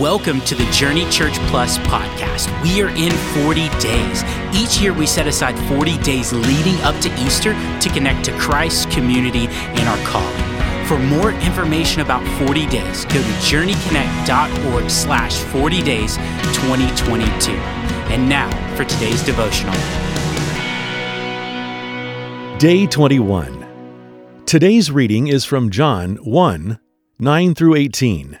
Welcome to the Journey Church Plus podcast. We are in 40 days. Each year we set aside 40 days leading up to Easter to connect to Christ, community, and our calling. For more information about 40 days, go to journeyconnect.org slash 40 days 2022. And now for today's devotional. Day 21. Today's reading is from John 1 9 through 18.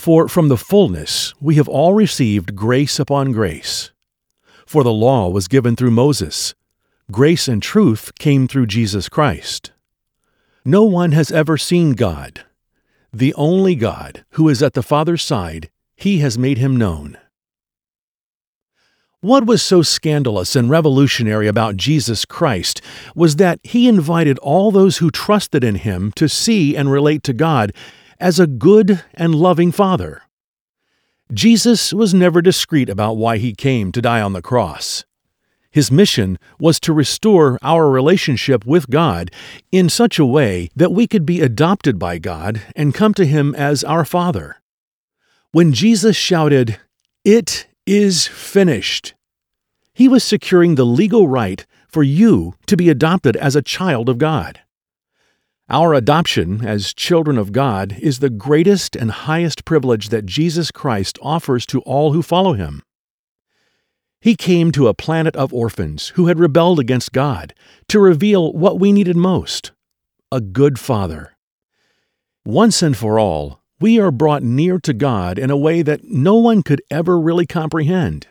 For from the fullness we have all received grace upon grace. For the law was given through Moses, grace and truth came through Jesus Christ. No one has ever seen God. The only God, who is at the Father's side, he has made him known. What was so scandalous and revolutionary about Jesus Christ was that he invited all those who trusted in him to see and relate to God as a good and loving Father. Jesus was never discreet about why he came to die on the cross. His mission was to restore our relationship with God in such a way that we could be adopted by God and come to Him as our Father. When Jesus shouted, It is finished, he was securing the legal right for you to be adopted as a child of God. Our adoption as children of God is the greatest and highest privilege that Jesus Christ offers to all who follow him. He came to a planet of orphans who had rebelled against God to reveal what we needed most a good father. Once and for all, we are brought near to God in a way that no one could ever really comprehend.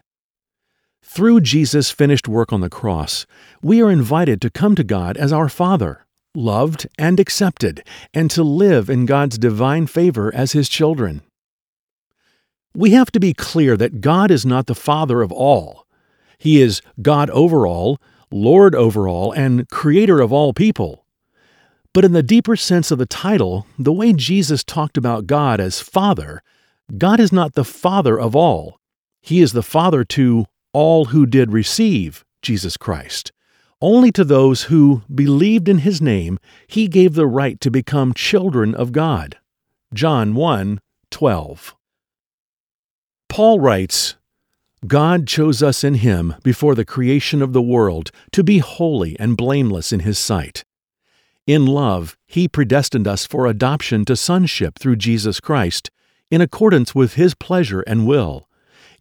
Through Jesus' finished work on the cross, we are invited to come to God as our Father loved and accepted, and to live in God's divine favor as His children. We have to be clear that God is not the Father of all. He is God over all, Lord over all, and Creator of all people. But in the deeper sense of the title, the way Jesus talked about God as Father, God is not the Father of all. He is the Father to all who did receive Jesus Christ. Only to those who believed in his name he gave the right to become children of God. John 1 12. Paul writes, God chose us in him before the creation of the world to be holy and blameless in his sight. In love, he predestined us for adoption to sonship through Jesus Christ, in accordance with his pleasure and will.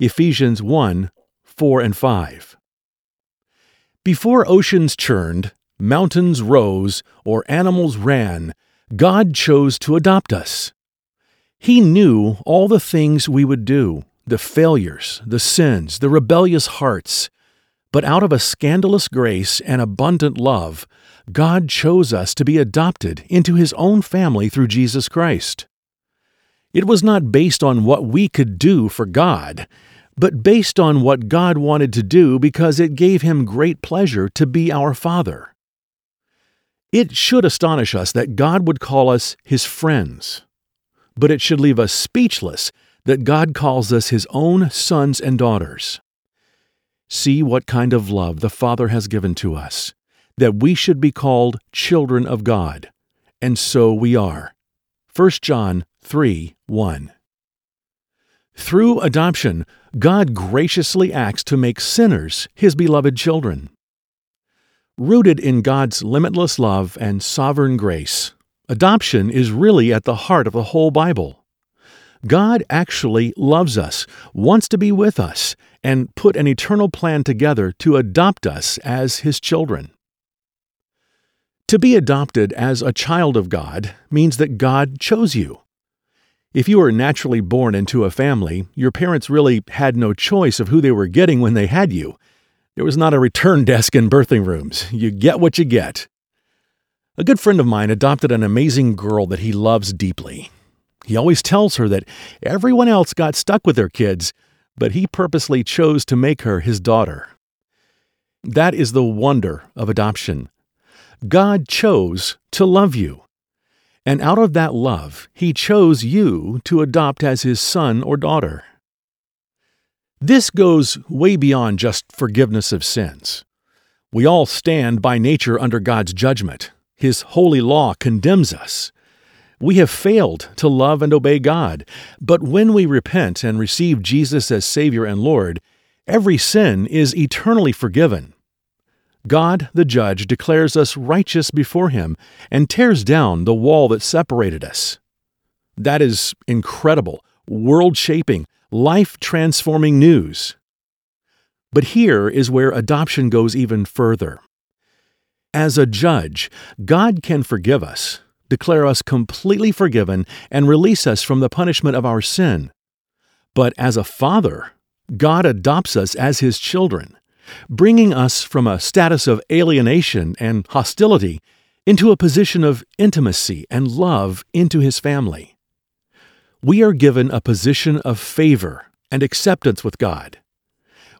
Ephesians 1 4 and 5. Before oceans churned, mountains rose, or animals ran, God chose to adopt us. He knew all the things we would do, the failures, the sins, the rebellious hearts. But out of a scandalous grace and abundant love, God chose us to be adopted into His own family through Jesus Christ. It was not based on what we could do for God, but based on what God wanted to do because it gave him great pleasure to be our Father. It should astonish us that God would call us his friends, but it should leave us speechless that God calls us his own sons and daughters. See what kind of love the Father has given to us, that we should be called children of God, and so we are. 1 John 3 1. Through adoption, God graciously acts to make sinners his beloved children. Rooted in God's limitless love and sovereign grace, adoption is really at the heart of the whole Bible. God actually loves us, wants to be with us, and put an eternal plan together to adopt us as His children. To be adopted as a child of God means that God chose you. If you were naturally born into a family, your parents really had no choice of who they were getting when they had you. There was not a return desk in birthing rooms. You get what you get. A good friend of mine adopted an amazing girl that he loves deeply. He always tells her that everyone else got stuck with their kids, but he purposely chose to make her his daughter. That is the wonder of adoption. God chose to love you. And out of that love, He chose you to adopt as His son or daughter. This goes way beyond just forgiveness of sins. We all stand by nature under God's judgment. His holy law condemns us. We have failed to love and obey God, but when we repent and receive Jesus as Savior and Lord, every sin is eternally forgiven. God, the judge, declares us righteous before Him and tears down the wall that separated us. That is incredible, world shaping, life transforming news. But here is where adoption goes even further. As a judge, God can forgive us, declare us completely forgiven, and release us from the punishment of our sin. But as a father, God adopts us as his children, bringing us from a status of alienation and hostility into a position of intimacy and love into his family. We are given a position of favor and acceptance with God.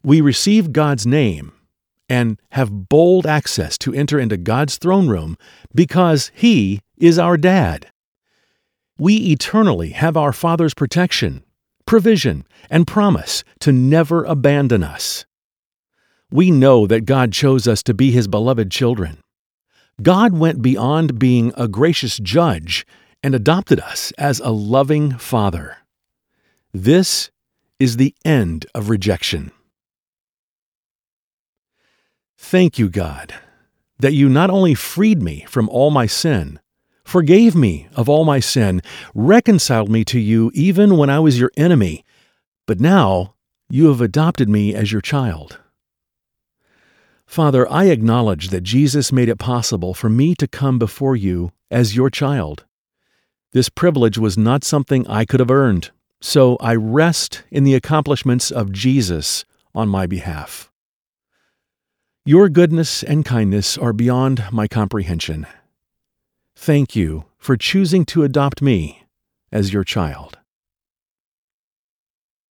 We receive God's name and have bold access to enter into God's throne room because He is our dad. We eternally have our Father's protection, provision, and promise to never abandon us. We know that God chose us to be His beloved children. God went beyond being a gracious judge and adopted us as a loving Father. This is the end of rejection. Thank you, God, that you not only freed me from all my sin, forgave me of all my sin, reconciled me to you even when I was your enemy, but now you have adopted me as your child. Father, I acknowledge that Jesus made it possible for me to come before you as your child. This privilege was not something I could have earned, so I rest in the accomplishments of Jesus on my behalf. Your goodness and kindness are beyond my comprehension. Thank you for choosing to adopt me as your child.